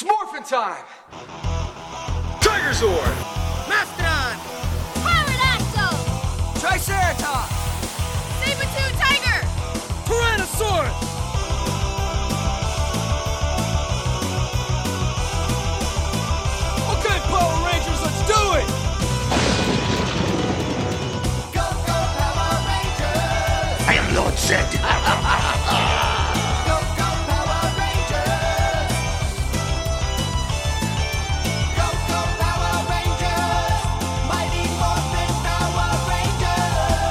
It's morphin' time! Tiger Zord! Mastodon! Pterodactyl! Triceratops! Saber-tooth tiger! Tyrannosaurus! Okay, Power Rangers, let's do it! Go, go, Power Rangers! I am Lord Zed.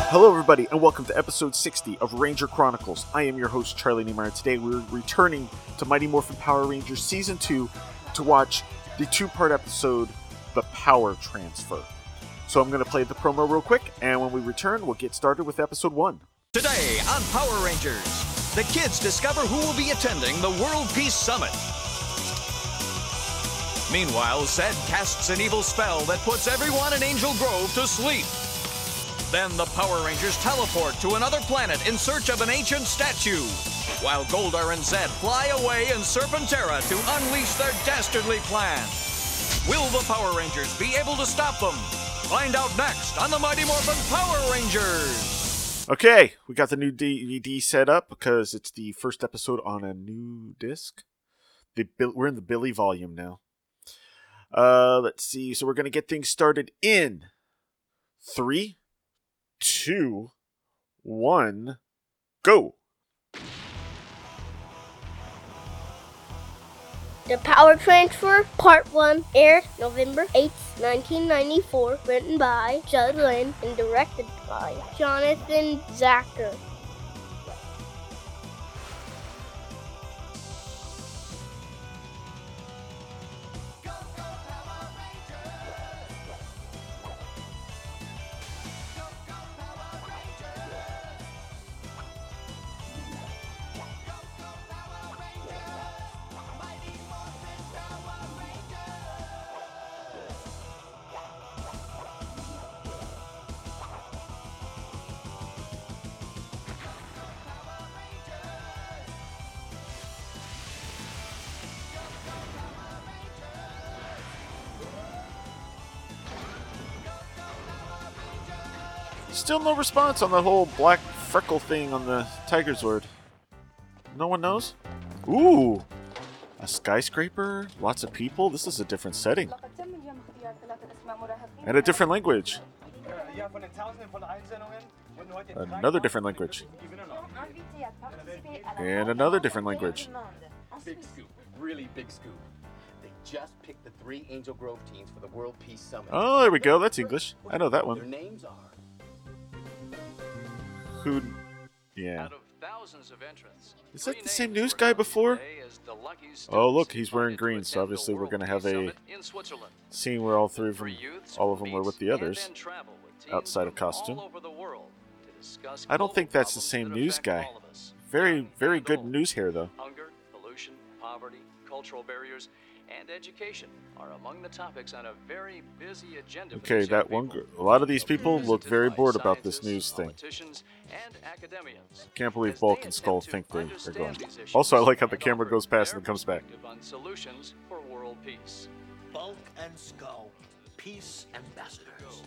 Hello, everybody, and welcome to episode 60 of Ranger Chronicles. I am your host, Charlie Niemeyer. Today, we're returning to Mighty Morphin Power Rangers Season 2 to watch the two part episode, The Power Transfer. So, I'm going to play the promo real quick, and when we return, we'll get started with episode 1. Today on Power Rangers, the kids discover who will be attending the World Peace Summit. Meanwhile, Zed casts an evil spell that puts everyone in Angel Grove to sleep. Then the Power Rangers teleport to another planet in search of an ancient statue, while Goldar and Zed fly away in Serpentera to unleash their dastardly plan. Will the Power Rangers be able to stop them? Find out next on the Mighty Morphin Power Rangers. Okay, we got the new DVD set up because it's the first episode on a new disc. The we're in the Billy volume now. Uh, let's see. So we're gonna get things started in three, two, one, go. The Power Transfer, Part 1, aired November 8, 1994, written by Judd Lynn and directed by Jonathan Tzachor. Still no response on the whole black freckle thing on the Tiger Zord. No one knows? Ooh, a skyscraper, lots of people. This is a different setting and a different language. Another different language. And another different language. Big scoop, really big scoop. They just picked the three Angel Grove teams for the World Peace Summit. Oh, there we go. That's English. I know that Their one. names are Who? Yeah. Out of thousands of entrants, Is that the same news guy before? today as the lucky Oh, look, he's wearing invited green, so obviously we're gonna have a Summit in Switzerland. Scene where all three of them, all of them were with the others. then travel with teams outside of costume. over the world to discuss I don't think that's the same that news guy. all of us, Very, very good news hair though. Hunger, pollution, poverty, cultural barriers, and education are among the topics on a very busy agenda. for Okay, these young that one. people. gr- A lot of these people look very bored about this news thing. and academians. Can't believe Bulk and Skull think they- they're going. Also, I like how the camera goes past their and comes back. perspective On solutions for world peace. Bulk and Skull, peace ambassadors.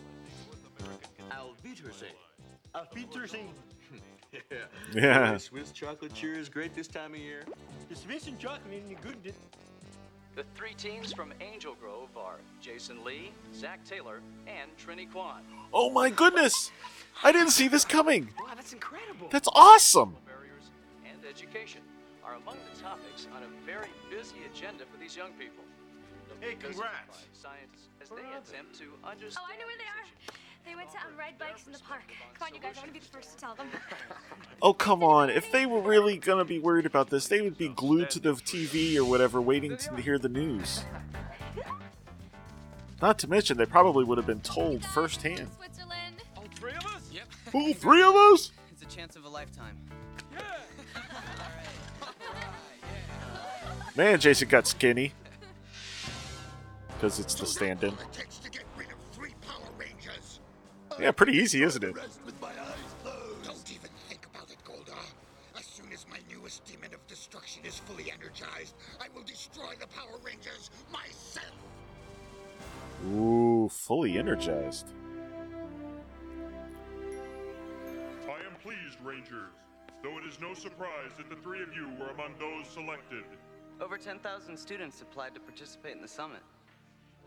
Al Wiedersehen. Auf Wiedersehen. yeah. Yeah. Swiss chocolate cheer is great this time of year. The Swiss and chocolate is good. The three teams from Angel Grove are Jason Lee, Zach Taylor, and Trini Kwan. Oh my goodness! I didn't see this coming. Wow, that's incredible. That's awesome. Barriers and education are among the topics on a very busy agenda for these young people. Hey, congrats. by Scientists as they attempt to understand. Oh, I know where they are. Issues. They went to um, ride bikes in the park. Come on, you guys. I want to be the first to tell them. Oh come on! If they were really gonna be worried about this, they would be glued to the TV or whatever, waiting to hear the news. Not to mention, they probably would have been told firsthand. Switzerland. All three of us? Yep. All three of us? It's a chance of a lifetime. Man, Jason got skinny. Because it's the stand-in. All yeah, pretty easy, isn't it? Don't even think about it, Goldar. As soon as my newest demon of destruction is fully energized, I will destroy the Power Rangers myself. Ooh, fully energized. I am pleased, Rangers, though it is no surprise that the three of you were among those selected. Over 10,000 students applied to participate in the summit.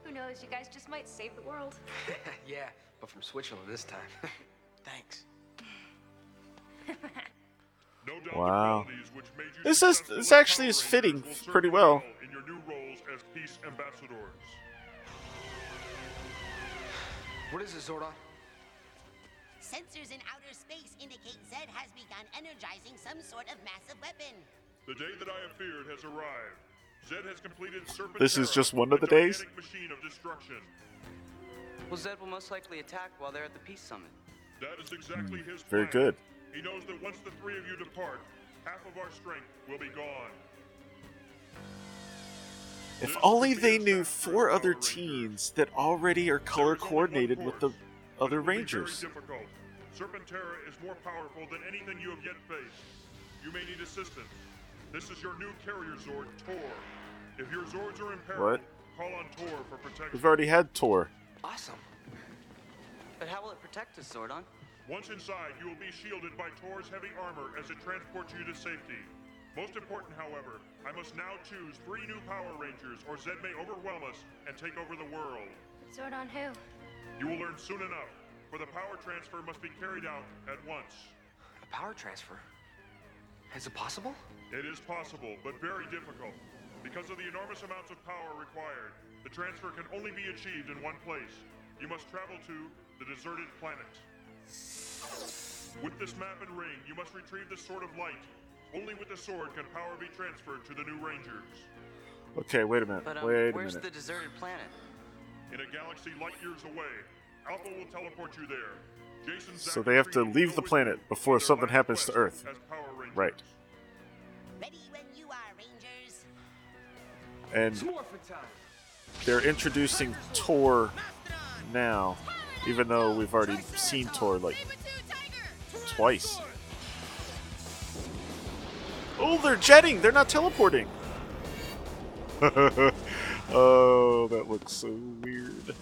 Who knows? You guys just might save the world. yeah, but from Switzerland this time. Thanks. No doubt Wow. which made you This is this actually is fitting pretty well. in your new roles as peace ambassadors. What is it, Zordon? Sensors in outer space indicate Zed has begun energizing some sort of massive weapon. The day that I have feared has arrived. Zed has completed Serpent This is just one of the days? machine of destruction. Well, Zed will most likely attack while they're at the peace summit. That is exactly his Hmm. Very good. He knows that once the three of you depart, half of our strength will be gone. If only they knew four other teens that already are color coordinated with the other It will be Rangers. Serpentera is more powerful than anything you have yet faced. You may need assistance. This is your new carrier Zord, Tor. If your Zords are in peril, What? call on Tor for protection. We've already had Tor. Awesome. But how will it protect us, Zordon? Once inside, you will be shielded by Tor's heavy armor as it transports you to safety. Most important, however, I must now choose three new Power Rangers, or Zed may overwhelm us and take over the world. Zordon who? You will learn soon enough, for the power transfer must be carried out at once. A power transfer? Is it possible? It is possible, but very difficult. Because of the enormous amounts of power required, the transfer can only be achieved in one place. You must travel to the deserted planet. With this map and ring, you must retrieve the Sword of Light. Only with the sword can power be transferred to the new Rangers. Okay, wait a minute. But um, wait a where's minute. the deserted planet? In a galaxy light years away, Alpha will teleport you there. Jason So they have to leave the planet before something happens to quest Earth. As Power Rangers. Right. Ready when you are, Rangers. And they're introducing Tor now, even though we've already seen Tor like twice. Oh, they're jetting. They're not teleporting. oh, that looks so weird.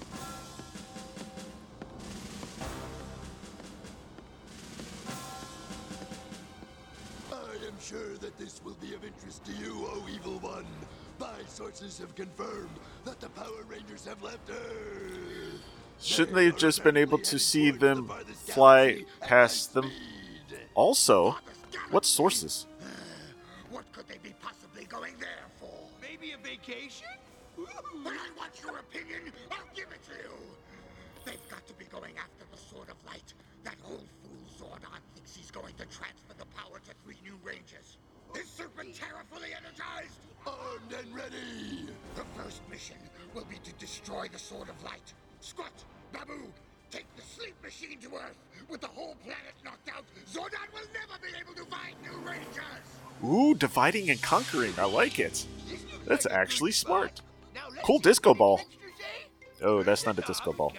This will be of interest to you, O Evil One. My sources have confirmed that the Power Rangers have left Earth. Shouldn't they have just been able to see them fly past them? Also, what sources? What could they be possibly going there for? Maybe a vacation? When I want your opinion, I'll give it to you. They've got to be going after the Sword of Light. That old fool Zordon thinks he's going to transfer the power to three new Rangers. Is Serpentera fully energized? Armed and ready! The first mission will be to destroy the Sword of Light. Squatt, Baboo, take the sleep machine to Earth. With the whole planet knocked out, Zordon will never be able to find new Rangers! Ooh, dividing and conquering. I like it. That's actually smart. Cool disco ball. Oh, that's not a disco ball.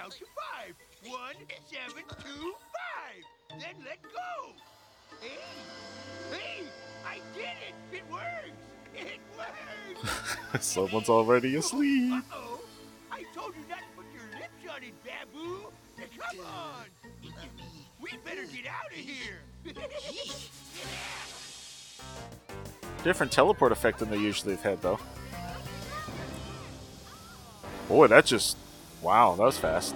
One, seven, two, five. Then let go. Hey, hey, I did it. Works. It works. Someone's already asleep. Uh-oh. I told you not to put your lips on it, Baboo. Now, come on. We better get out of here. Different teleport effect than they usually have had, though. Boy, that just. Wow, that was fast.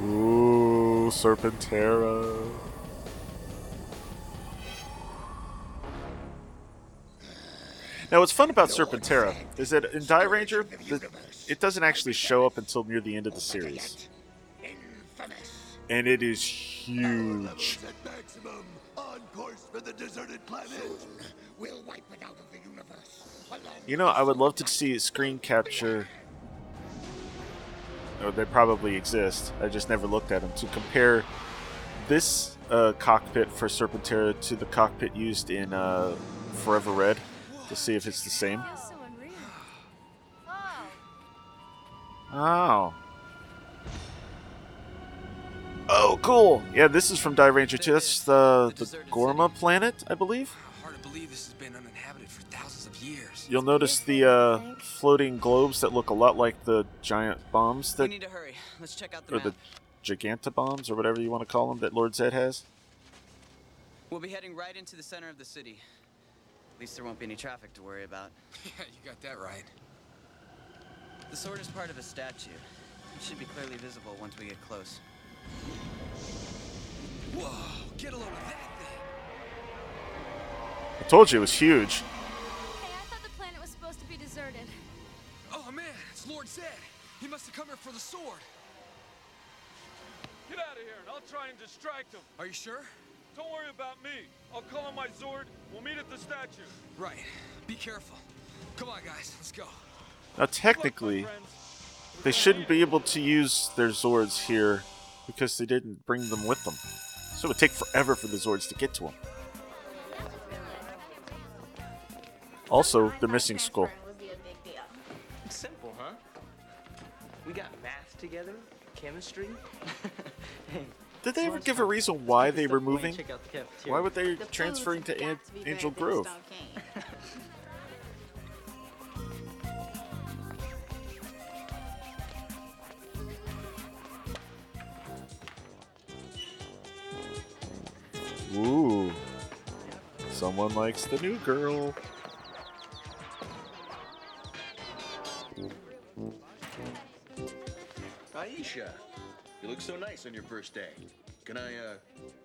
Ooh, Serpentera. Now, what's fun about Serpentera is that in Dairanger, the, it doesn't actually show up until near the end of the series. And it is huge. You know, I would love to see a screen capture. Or they probably exist. I just never looked at them to compare this uh, cockpit for Serpentera to the cockpit used in uh, Forever Red to see if it's the same. Feels so unreal. Oh. Oh. Oh, cool. Yeah, this is from Dairanger 2. That's the the Gorma planet, I believe. Hard to believe believe this has been uninhabited for thousands of years. You'll notice the uh, floating globes that look a lot like the giant bombs that. We need to hurry. Let's check out the or map. the giganta bombs, or whatever you want to call them, that Lord Zed has. We'll be heading right into the center of the city. At least there won't be any traffic to worry about. Yeah, you got that right. The sword is part of a statue. It should be clearly visible once we get close. Whoa, get a load of that thing. I told you it was huge. Hey, I thought the planet was supposed to be deserted. Oh man, it's Lord Zed. He must have come here for the sword. Get out of here and I'll try and distract him. Are you sure? Don't worry about me. I'll call on my Zord. We'll meet at the statue. Right. Be careful. Come on, guys, let's go. Now, technically, they shouldn't be able to use their Zords here because they didn't bring them with them. So it would take forever for the Zords to get to them. Also, they're missing Skull. It's simple, huh? We got math together, chemistry. Did they ever give a reason why they were moving? Why would they transferring to An- Angel Grove? Ooh. Someone likes the new girl. Aisha, you look so nice on your first day. Can I, uh,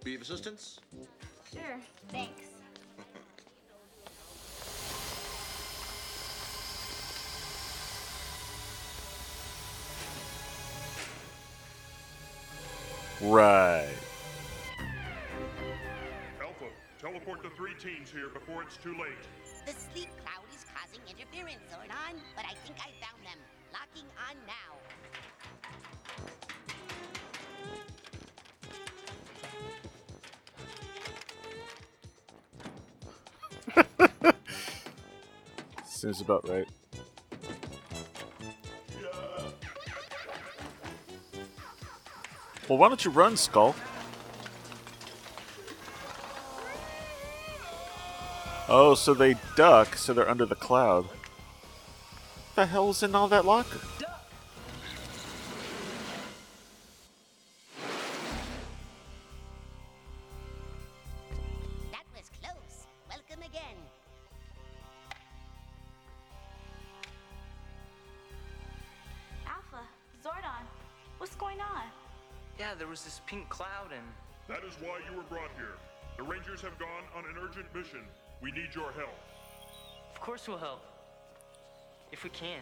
be of assistance? Sure, thanks. Right. Alpha, teleport the three teams here before it's too late. The sleep cloud is causing interference, Zordon, but I think I found them. Locking on now. Seems about right. Well, why don't you run, Skull? Oh, so they duck, so they're under the cloud. The hell's in all that locker? Course we'll help. If we can.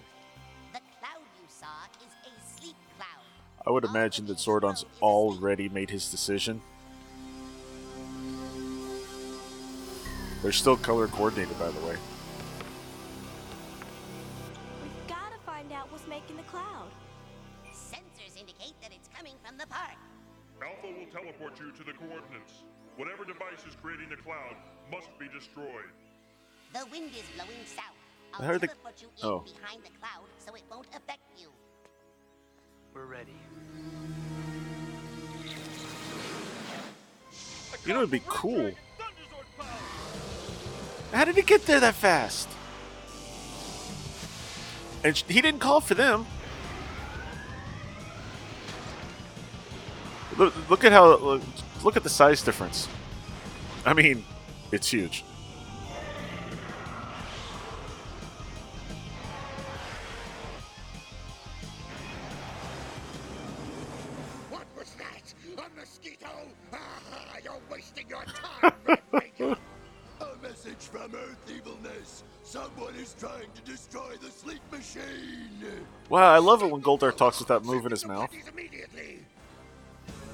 The cloud you saw is a sleep cloud. I would imagine that Zordon's already made his decision. They're still color coordinated, by the way. We've gotta find out what's making the cloud. Sensors indicate that it's coming from the park. Alpha will teleport you to the coordinates. Whatever device is creating the cloud must be destroyed. The wind is blowing south. I'll How are they- teleport you in oh. behind the cloud so it won't affect you. We're ready. You know, it'd be cool. How did he get there that fast? And sh- he didn't call for them. Look, look at how look, look at the size difference. I mean, it's huge. Love it when Goldar talks without moving his mouth.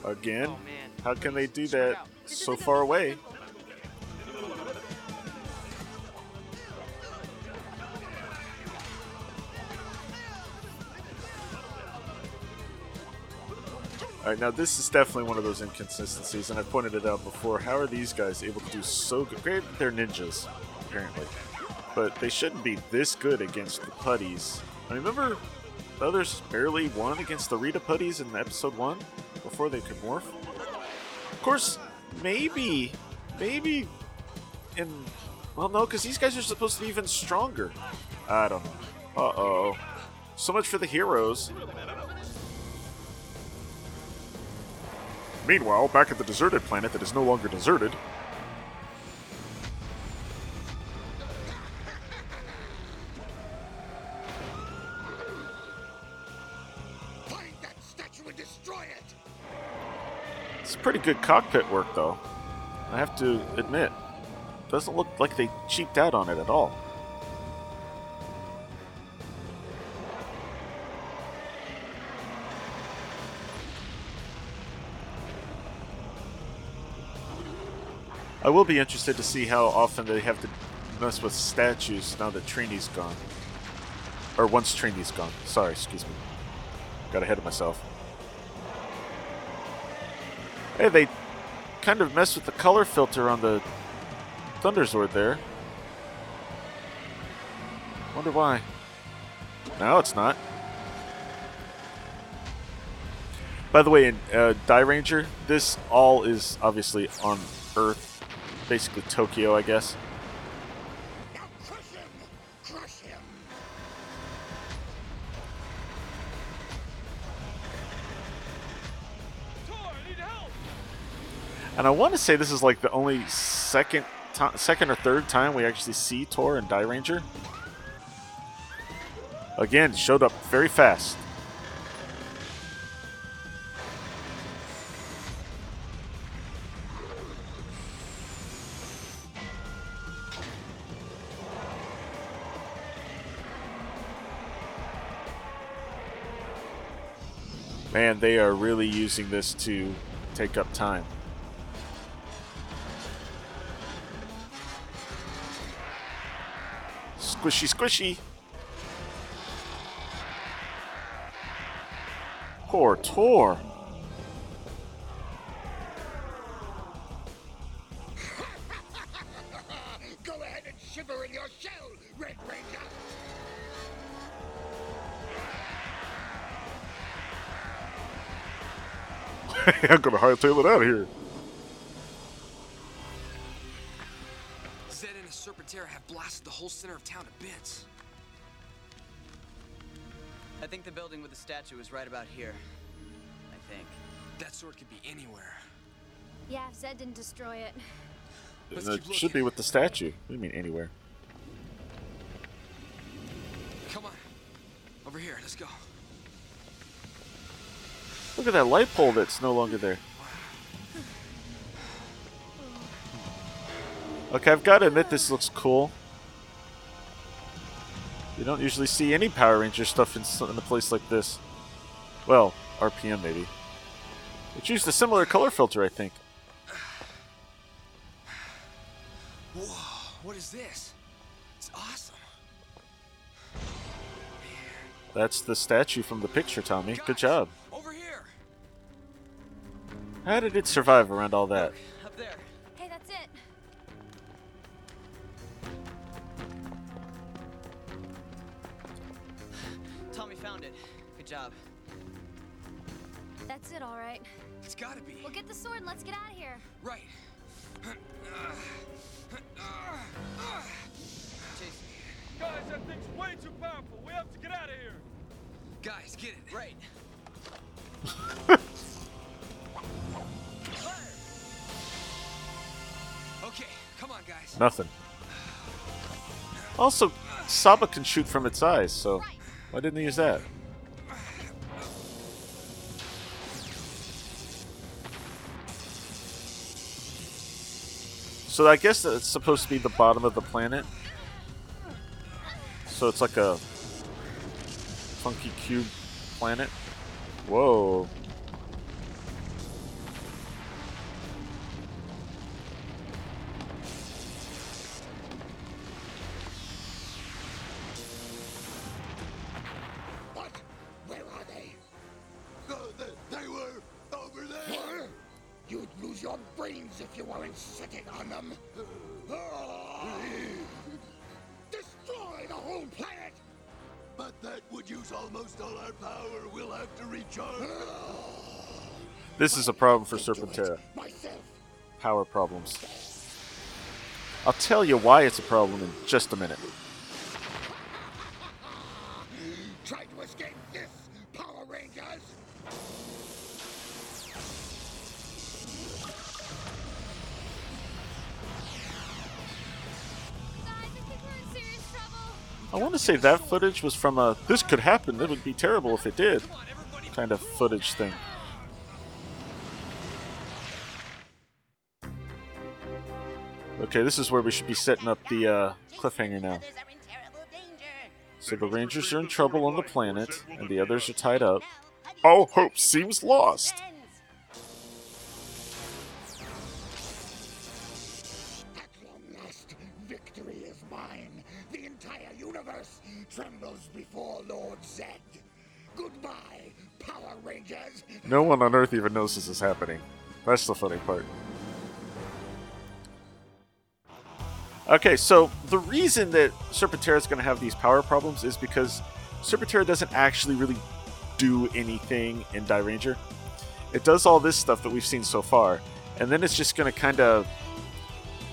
Again? How can they do that so far away? Alright, now this is definitely one of those inconsistencies, and I pointed it out before. How are these guys able to do so good? Great, they're ninjas, apparently. But they shouldn't be this good against the putties. I remember the others barely won against the Rita putties in episode 1 before they could morph. Of course, maybe, maybe and Well, no, because these guys are supposed to be even stronger. I don't know. Uh oh. So much for the heroes. Meanwhile, back at the deserted planet that is no longer deserted. It's pretty good cockpit work, though. I have to admit. Doesn't look like they cheaped out on it at all. I will be interested to see how often they have to mess with statues now that Trini's gone. Or once Trini's gone. Sorry, excuse me. Got ahead of myself. Hey, they kind of messed with the color filter on the Thunderzord there. Wonder why. No, it's not. By the way, in uh, Dairanger, this all is obviously on Earth, basically Tokyo, I guess. And I want to say this is like the only second, ti second or third time we actually see Tor and Dairanger. Again, showed up very fast. Man, they are really using this to take up time. Squishy, squishy. Poor Tor. Go ahead and shiver in your shell, Red Ranger! I'm gonna hightail it out of here. Town to bits. I think the building with the statue is right about here. I think. That sword could be anywhere. Yeah, if Zed didn't destroy it. Let's it should be with the statue. What do you mean anywhere? Come on. Over here, let's go. Look at that light pole that's no longer there. Okay, I've got to admit this looks cool. You don't usually see any Power Ranger stuff in, in a place like this. Well, RPM maybe. It's used a similar color filter, I think. Whoa, what is this? It's awesome. That's the statue from the picture, Tommy. Good job. Over here. How did it survive around all that? It, all right. It's gotta be. Well, get the sword and let's get out of here. Right. Guys, that thing's way too powerful. We have to get out of here. Guys, get it. Right. Okay, come on, guys. Nothing. Also, Saba can shoot from its eyes, so why didn't they use that? So I guess it's supposed to be the bottom of the planet. So it's like a funky cube planet. Whoa. Sitting on them. Ah! Destroy the whole planet! But that would use almost all our power. We'll have to recharge. This is a problem for Serpentera. Power problems. I'll tell you why it's a problem in just a minute. Say that footage was from a this could happen, it would be terrible if it did kind of footage thing. Okay, this is where we should be setting up the uh, cliffhanger now. So the Rangers are in trouble on the planet, and the others are tied up. All hope seems lost. Entire universe trembles before Lord Zed. Goodbye, Power Rangers. No one on Earth even knows this is happening. That's the funny part. Okay, so the reason that Serpentera is going to have these power problems is because Serpentera doesn't actually really do anything in Dairanger. It does all this stuff that we've seen so far, and then it's just going to kind of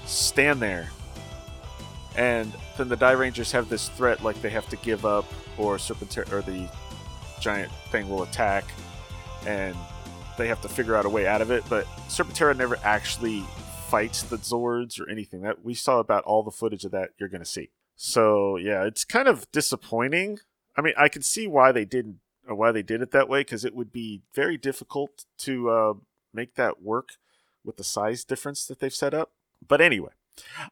stand there. And then the Dairangers have this threat, like they have to give up, or Serpentera, or the giant thing will attack, and they have to figure out a way out of it. But Serpentera never actually fights the Zords or anything. That we saw about all the footage of that you're going to see. So yeah, it's kind of disappointing. I mean, I can see why they didn't or why they did it that way because it would be very difficult to uh, make that work with the size difference that they've set up. But anyway.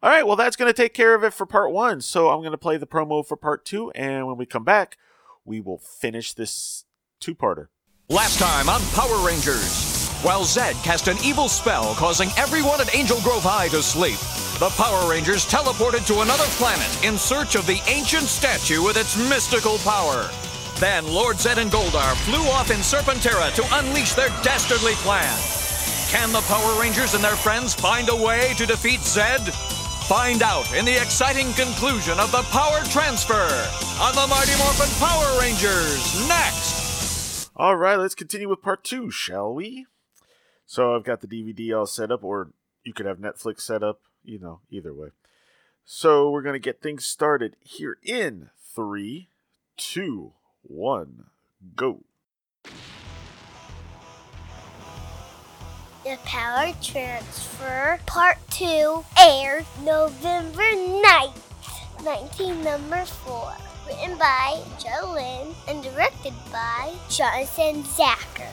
All right, well, that's going to take care of it for part one. So I'm going to play the promo for part two. And when we come back, we will finish this two parter. Last time on Power Rangers. While Zed cast an evil spell causing everyone at Angel Grove High to sleep, the Power Rangers teleported to another planet in search of the ancient statue with its mystical power. Then Lord Zed and Goldar flew off in Serpentera to unleash their dastardly plan. Can the Power Rangers and their friends find a way to defeat Zed? Find out in the exciting conclusion of the Power Transfer on the Mighty Morphin Power Rangers next. All right, let's continue with part two, shall we? So I've got the DVD all set up, or you could have Netflix set up, you know, either way. So we're going to get things started here in three, two, one, go. The Power Transfer Part 2 aired November 9th, 19 number 4. Written by Joe Lynn and directed by Jonathan Tzachor.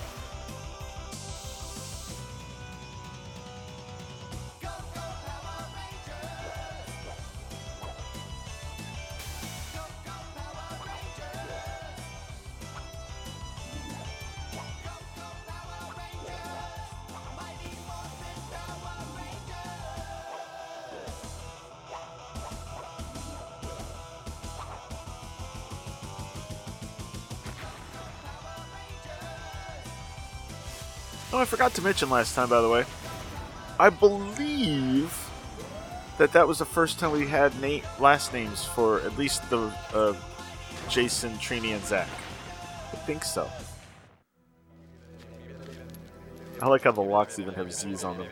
Oh, I forgot to mention last time, by the way. I believe that that was the first time we had na- last names for at least the uh, Jason, Trini, and Zach. I think so. I like how the locks even have Z's on them.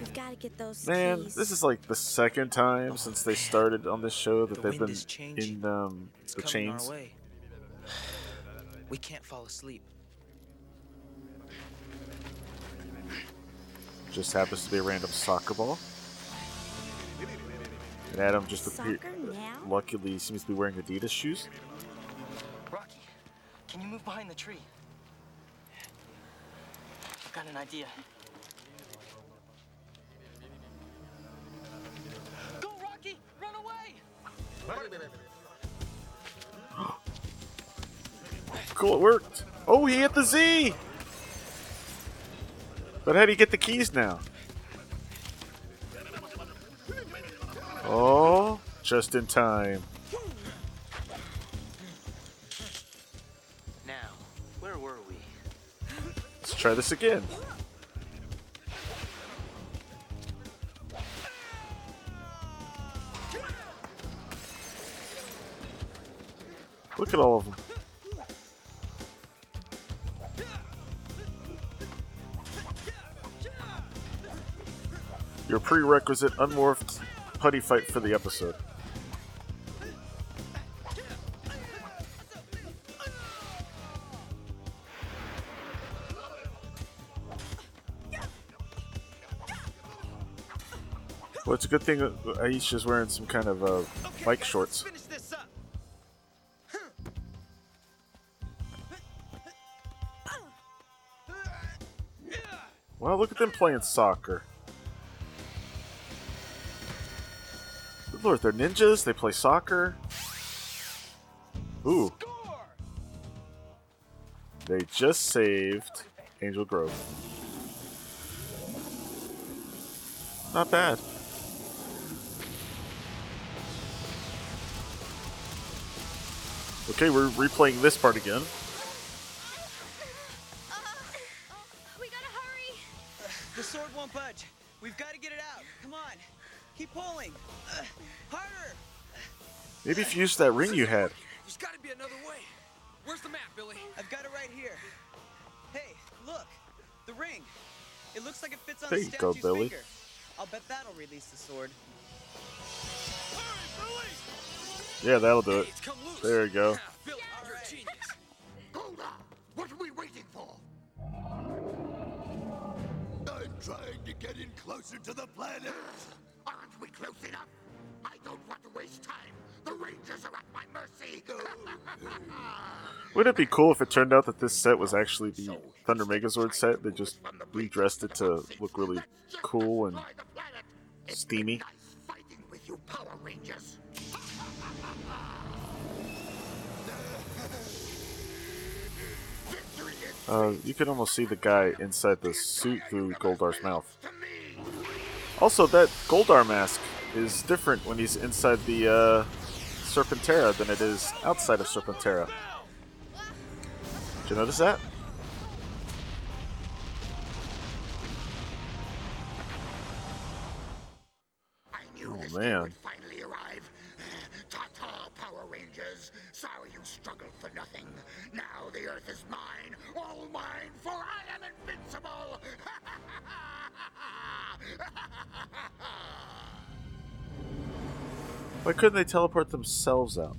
We've got to get those Man, keys. this is like the second time since they started on this show that The they've been in um, the coming chains. way. We can't fall asleep. Just happens to be a random soccer ball. And Adam just appeared. Soccer now? Luckily, seems to be wearing Adidas shoes. Rocky, can you move behind the tree? I've got an idea. Go, Rocky! Run away! Cool, it worked. Oh, he hit the Z. But how do you get the keys now? Oh, just in time. Now, where were we? Let's try this again. Look at all of them. Your prerequisite unmorphed putty fight for the episode. Well, it's a good thing that Aisha's wearing some kind of uh, bike shorts. Finish this up. Well, look at them playing soccer. Lord, they're ninjas. They play soccer. Ooh. They just saved Angel Grove. Not bad. Okay, we're replaying this part again. Maybe if you used that ring you had. There's got to be another way. Where's the map, Billy? I've got it right here. Hey, look. The ring. It looks like it fits on There the you go, Billy. finger. I'll bet that'll release the sword. Yeah, that'll do it. There you go. Ah, Billy, you're a genius. Goldar, what are we waiting for? I'm trying to get in closer to the planet. Aren't we close enough? I don't want to waste time. The Rangers are at my mercy. Wouldn't it be cool if it turned out that this set was actually the Thunder Megazord set? They just redressed it to look really cool and steamy. Fighting with you Power Rangers. Uh, you can almost see the guy inside the suit through Goldar's mouth. Also, that Goldar mask is different when he's inside the uh, Serpentera than it is outside of Serpentera. Did you notice that? Oh man. Why couldn't they teleport themselves out?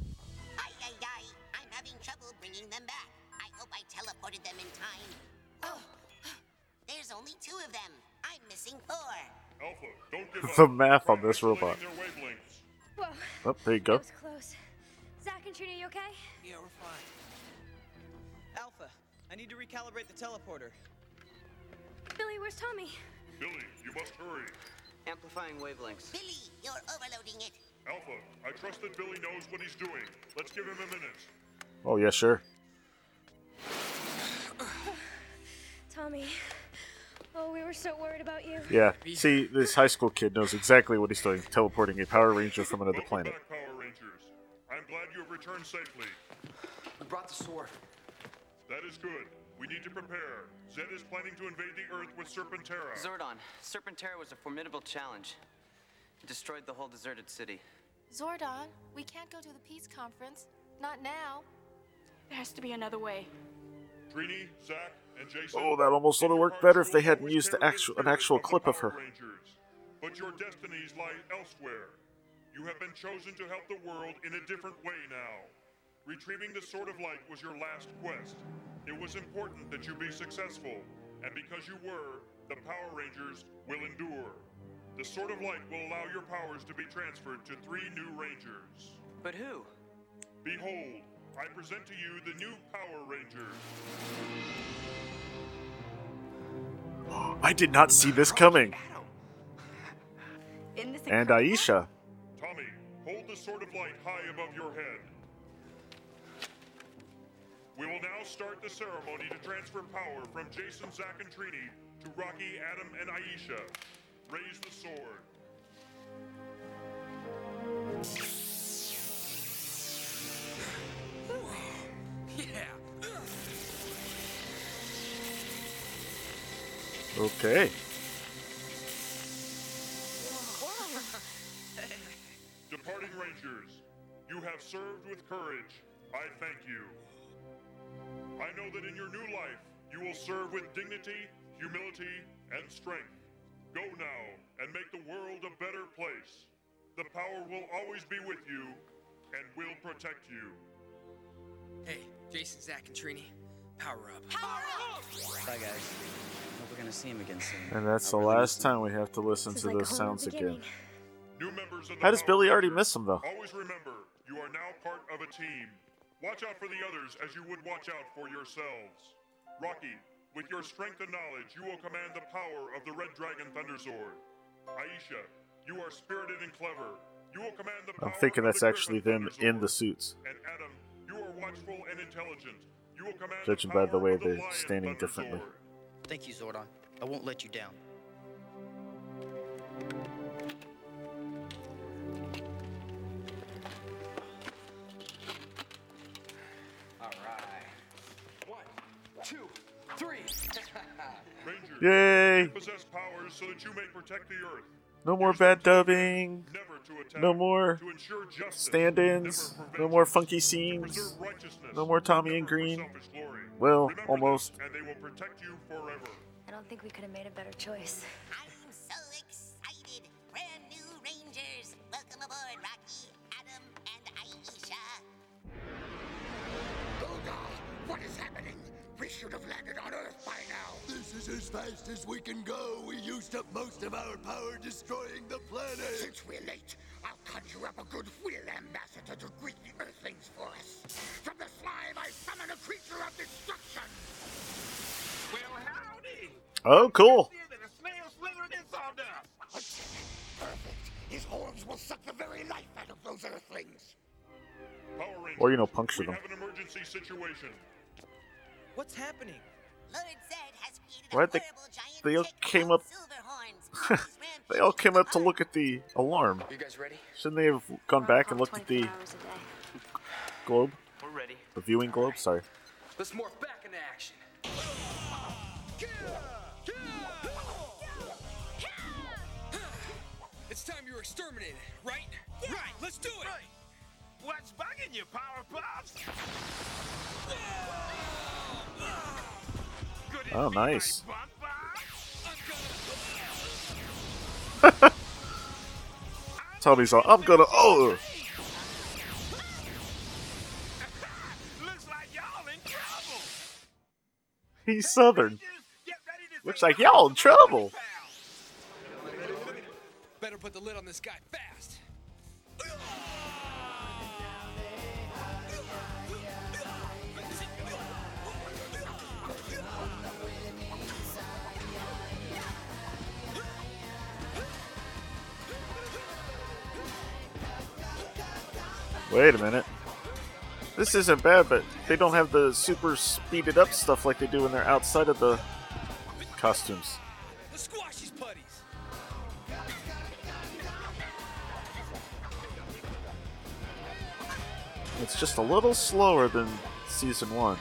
Ay, ay, ay. I'm having trouble bringing them back. I hope I teleported them in time. Oh, there's only two of them. I'm missing four. Alpha, don't give up. The math on this robot. Their. Whoa. Oh, there you go. That was close. Zach and Trina, you okay? Yeah, we're fine. Alpha, I need to recalibrate the teleporter. Billy, where's Tommy? Billy, you must hurry. Amplifying wavelengths. Billy, you're overloading it. Alpha, I trust that Billy knows what he's doing. Let's give him a minute. Oh yeah, sure. Tommy. Oh, we were so worried about you. Yeah. See, this high school kid knows exactly what he's doing, teleporting a Power Ranger from another Welcome planet. back, Power Rangers. I'm glad you have returned safely. We brought the sword. That is good. We need to prepare. Zed is planning to invade the Earth with Serpentera. Zordon, Serpentera was a formidable challenge. It destroyed the whole deserted city. Zordon, we can't go to the peace conference. Not now. There has to be another way. Trini, Zach, and Jason. Oh, that almost would have worked better if they hadn't used the actual an actual clip of her. Rangers. But your destinies lie elsewhere. You have been chosen to help the world in a different way now. Retrieving the Sword of Light was your last quest. It was important that you be successful, and because you were, the Power Rangers will endure. The Sword of Light will allow your powers to be transferred to three new Rangers. But who? Behold, I present to you the new Power Rangers. I did not see this coming. In this And Aisha. Tommy, hold the Sword of Light high above your head. We will now start the ceremony to transfer power from Jason, Zack, and Trini to Rocky, Adam, and Aisha. Raise the sword. Yeah. Okay. Departing Rangers, you have served with courage. I thank you. I know that in your new life, you will serve with dignity, humility, and strength. Go now and make the world a better place. The power will always be with you and will protect you. Hey, Jason, Zach, and Trini, power up. Power up! Bye, guys. Hope we're gonna see him again soon. And that's the last time we have to listen to those sounds again. New members of the How does Billy already miss him though? Always remember, you are now part of a team. Watch out for the others as you would watch out for yourselves. Rocky, with your strength and knowledge, you will command the power of the Red Dragon Thunder Sword. Aisha, you are spirited and clever. You will command the I'm power thinking of that's the actually them in the suits, And Adam, you are watchful and intelligent. You will command judging the by the way the they're standing Thunder differently. Sword. Thank you, Zordon. I won't let you down. Yay! possess powers so that you may protect the Earth. No more bad dubbing. Never to attack. No more To ensure justice. stand-ins. No more funky scenes. No more Tommy and Green. Well, almost. And they will protect you forever. I don't think we could have made a better choice. Fast as we can go. We used up most of our power destroying the planet. Since we're late, I'll conjure up a good wheel ambassador to greet the Earthlings for us. From the slime, I summon a creature of destruction. Well, howdy. Oh, cool. And a snail slithering in sawdust. Perfect. His horns will suck the very life out of those Earthlings. Or, you know, puncture we them. have an emergency situation. What's happening? Lord Zed has created Why'd they? They all came up. they all came up to look at the alarm. You guys ready? Shouldn't they have gone back and looked at the globe? We're ready. The viewing globe. Sorry. Let's morph back into action. It's time you were exterminated, right? Right, let's do it! What's bugging you, Power Puffs? Oh, nice. Tommy's all. I'm gonna. Oh. He's southern. Looks like y'all in trouble. Better put the lid on this guy fast. Wait a minute. This isn't bad, but they don't have the super speeded up stuff like they do when they're outside of the costumes. It's just a little slower than season one.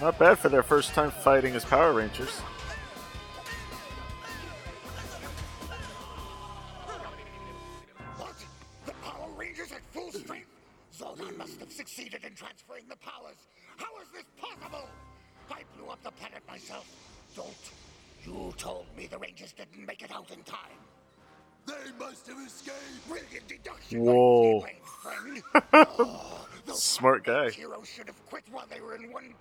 Not bad for their first time fighting as Power Rangers.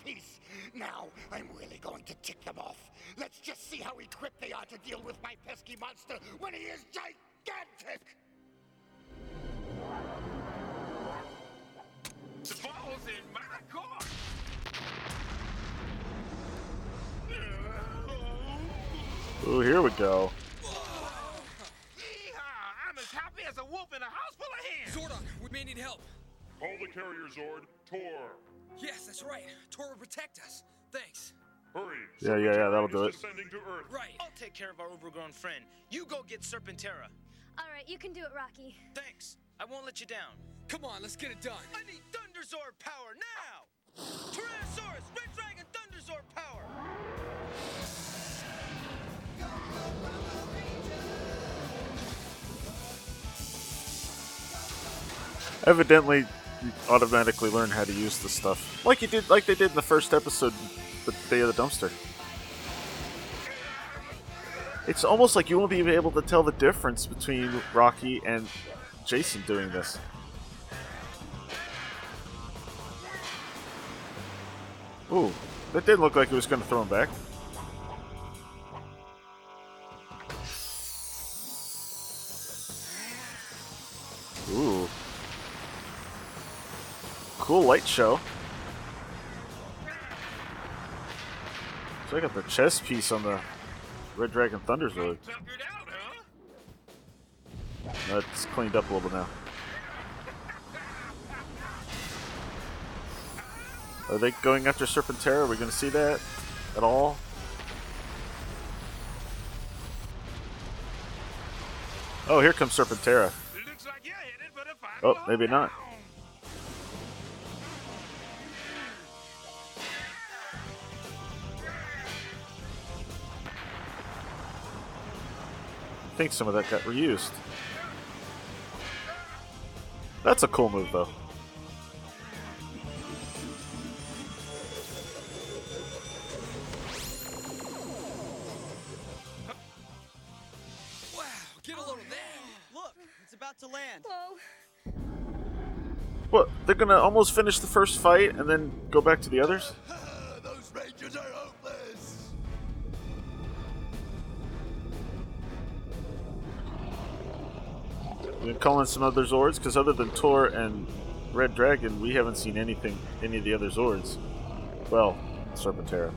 Were in one piece. Now, I'm really going to tick them off. Let's just see how equipped they are to deal with my pesky monster when he is gigantic. The ball's in my court. Ooh, here we go. Yeehaw! I'm as happy as a wolf in a house full of hens. Zordon, we may need help. Call the carrier Zord, Tor. Yes, that's right. Tor will protect us. Thanks. Hurry. Yeah, yeah, yeah, that'll do it. To Earth. Right. I'll take care of our overgrown friend. You go get Serpentera. All right, you can do it, Rocky. Thanks. I won't let you down. Come on, let's get it done. I need Thunderzord power now! Tyrannosaurus, Red Dragon Thunderzord power! Evidently, you automatically learn how to use the stuff, like you did, like they did in the first episode the day of the dumpster. It's almost like you won't be able to tell the difference between Rocky and Jason doing this. Ooh, that didn't look like it was going to throw him back. Cool light show. So I got the chest piece on the Red Dragon Thunderzord. That's cleaned up a little now. Are they going after Serpentera? Are we going to see that at all? Oh, here comes Serpentera. Oh, maybe not. Think some of that got reused. That's a cool move, though. Wow, get a load of that. Look, it's about to land. Whoa. What? They're gonna almost finish the first fight and then go back to the others? We can call in some other Zords, because other than Tor and Red Dragon, we haven't seen anything, any of the other Zords. Well, Serpentera.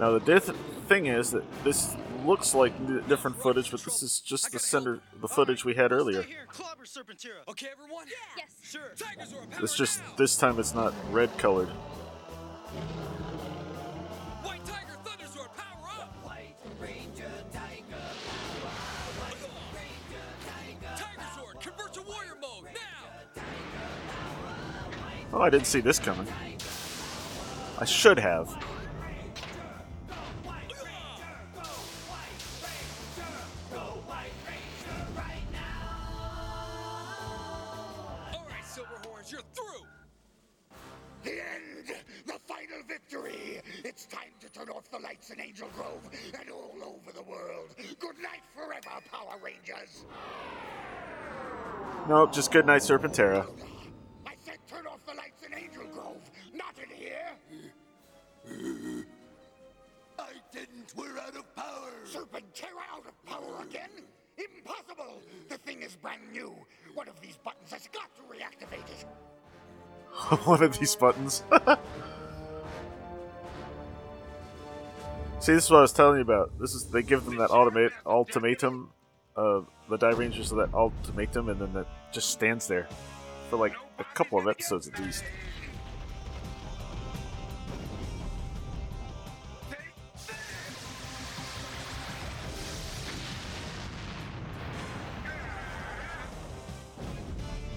Now the thing is that this looks like n- different footage, but this is just the center, the footage we had earlier. Okay, everyone? Yes. Sure. It's just this time it's not red colored. White Tiger Thunderzord, power up! White Ranger Tiger, Tiger Sword, convert to warrior mode, now! Oh, I didn't see this coming. I should have. Just good night, Serpentera. I said turn off the lights in Angel Grove, not in here! I didn't. We're out of power. Serpentera out of power again? Impossible! The thing is brand new. One of these buttons has got to reactivate it. One of these buttons. See, this is what I was telling you about. This is they give them that ultimate ultimatum, uh, the Dairangers of that ultimatum, and then that just stands there for like a couple of episodes at least.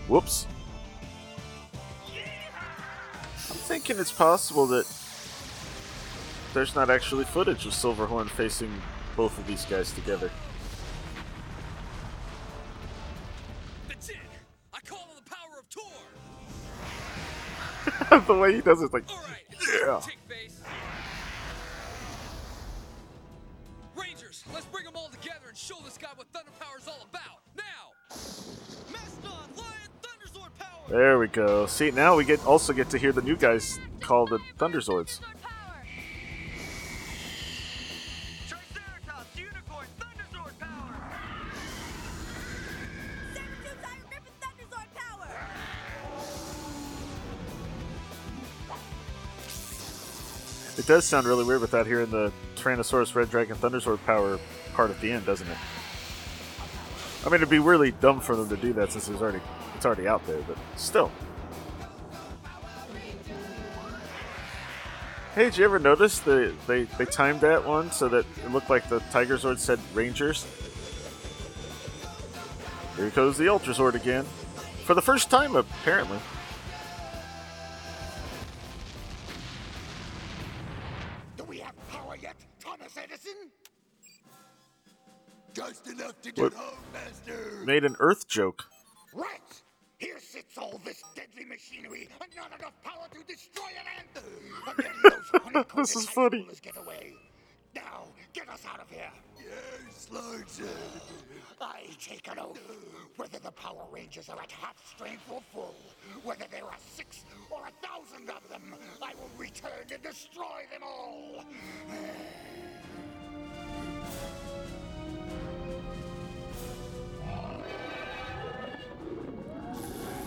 Whoops. I'm thinking it's possible that there's not actually footage of Silverhorn facing both of these guys together. the way he does it, like, yeah. Rangers, let's bring them all together and show this guy what Thunder Power's all about. Now! Mastodon, Lion, Thunderzord power! There we go. See, now we get also get to hear the new guys call the Thunderzords. It does sound really weird without hearing the Tyrannosaurus Red Dragon Thunderzord power part at the end, doesn't it? I mean, it'd be really dumb for them to do that since it's already it's already out there, but still. Hey, did you ever notice the they they timed that one so that it looked like the Tiger Zord said Rangers? Here goes the Ultra Zord again, for the first time apparently. Enough to get What? home, Master. Made an Earth joke. Right! Here sits all this deadly machinery and not enough power to destroy an ant! And then those honeycombed This is funny. get away. Now, get us out of here! Yes, Lord Zed. I take an oath. Whether the Power Rangers are at half strength or full, whether there are six or a thousand of them, I will return and destroy them all!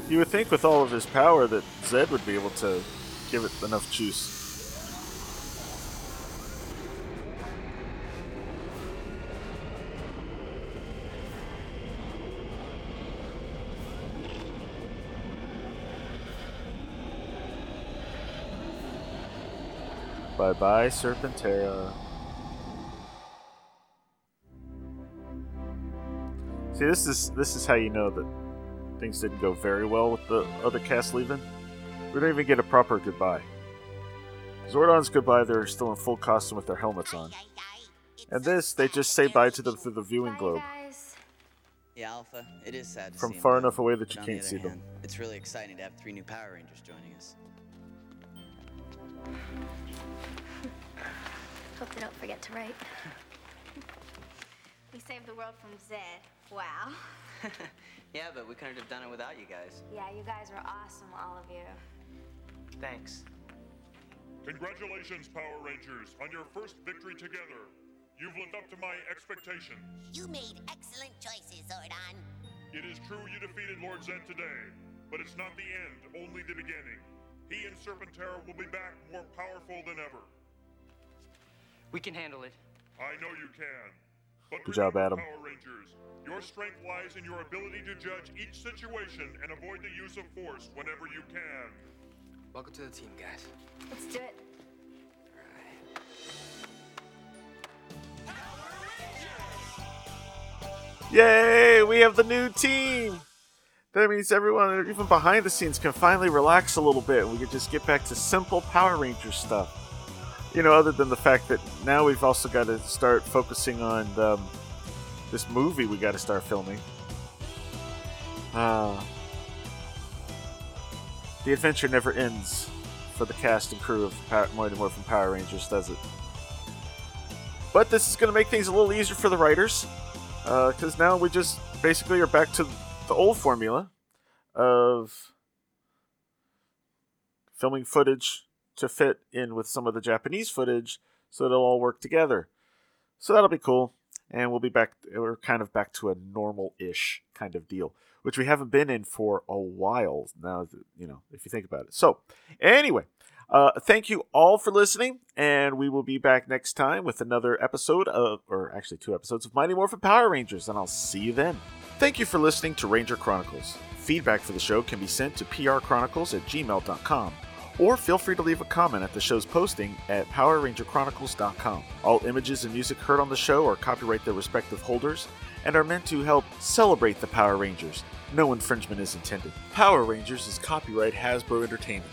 You would think with all of his power that Zed would be able to give it enough juice. Bye bye, Serpentera. See, this is this is how you know that things didn't go very well with the other cast leaving. We don't even get a proper goodbye. Zordon's goodbye, they're still in full costume with their helmets on. And this, they just say bye to them through the viewing globe. Yeah, Alpha, it is sad to From see far go, enough away that you can't other see them. It's really exciting to have three new Power Rangers joining us. Hope they don't forget to write. We saved the world from Zed. Wow. yeah, but we couldn't have done it without you guys. Yeah, you guys were awesome, all of you. Thanks. Congratulations, Power Rangers, on your first victory together. You've lived up to my expectations. You made excellent choices, Zordon. It is true you defeated Lord Zed today, but it's not the end, only the beginning. He and Serpentera will be back more powerful than ever. We can handle it. I know you can. But Good job, Adam. Power Rangers, your strength lies in your ability to judge each situation and avoid the use of force whenever you can. Welcome to the team, guys. Let's do it. Yay! We have the new team! That means everyone, even behind the scenes, can finally relax a little bit. We can just get back to simple Power Ranger stuff. You know, other than the fact that now we've also got to start focusing on um, this movie we got to start filming. Uh, the adventure never ends for the cast and crew of Power, Mighty Morphin Power Rangers, does it? But this is going to make things a little easier for the writers because now we just basically are back to the old formula of filming footage to fit in with some of the Japanese footage so it'll all work together. So that'll be cool. And we'll be back, we're kind of back to a normal ish kind of deal, which we haven't been in for a while now, you know, if you think about it. So, anyway, uh, thank you all for listening, and we will be back next time with another episode of, or actually two episodes of Mighty Morphin Power Rangers, and I'll see you then. Thank you for listening to Ranger Chronicles. Feedback for the show can be sent to prchronicles at gmail.com, or feel free to leave a comment at the show's posting at powerrangerchronicles.com. All images and music heard on the show are copyright their respective holders and are meant to help celebrate the Power Rangers. No infringement is intended. Power Rangers is copyright Hasbro Entertainment.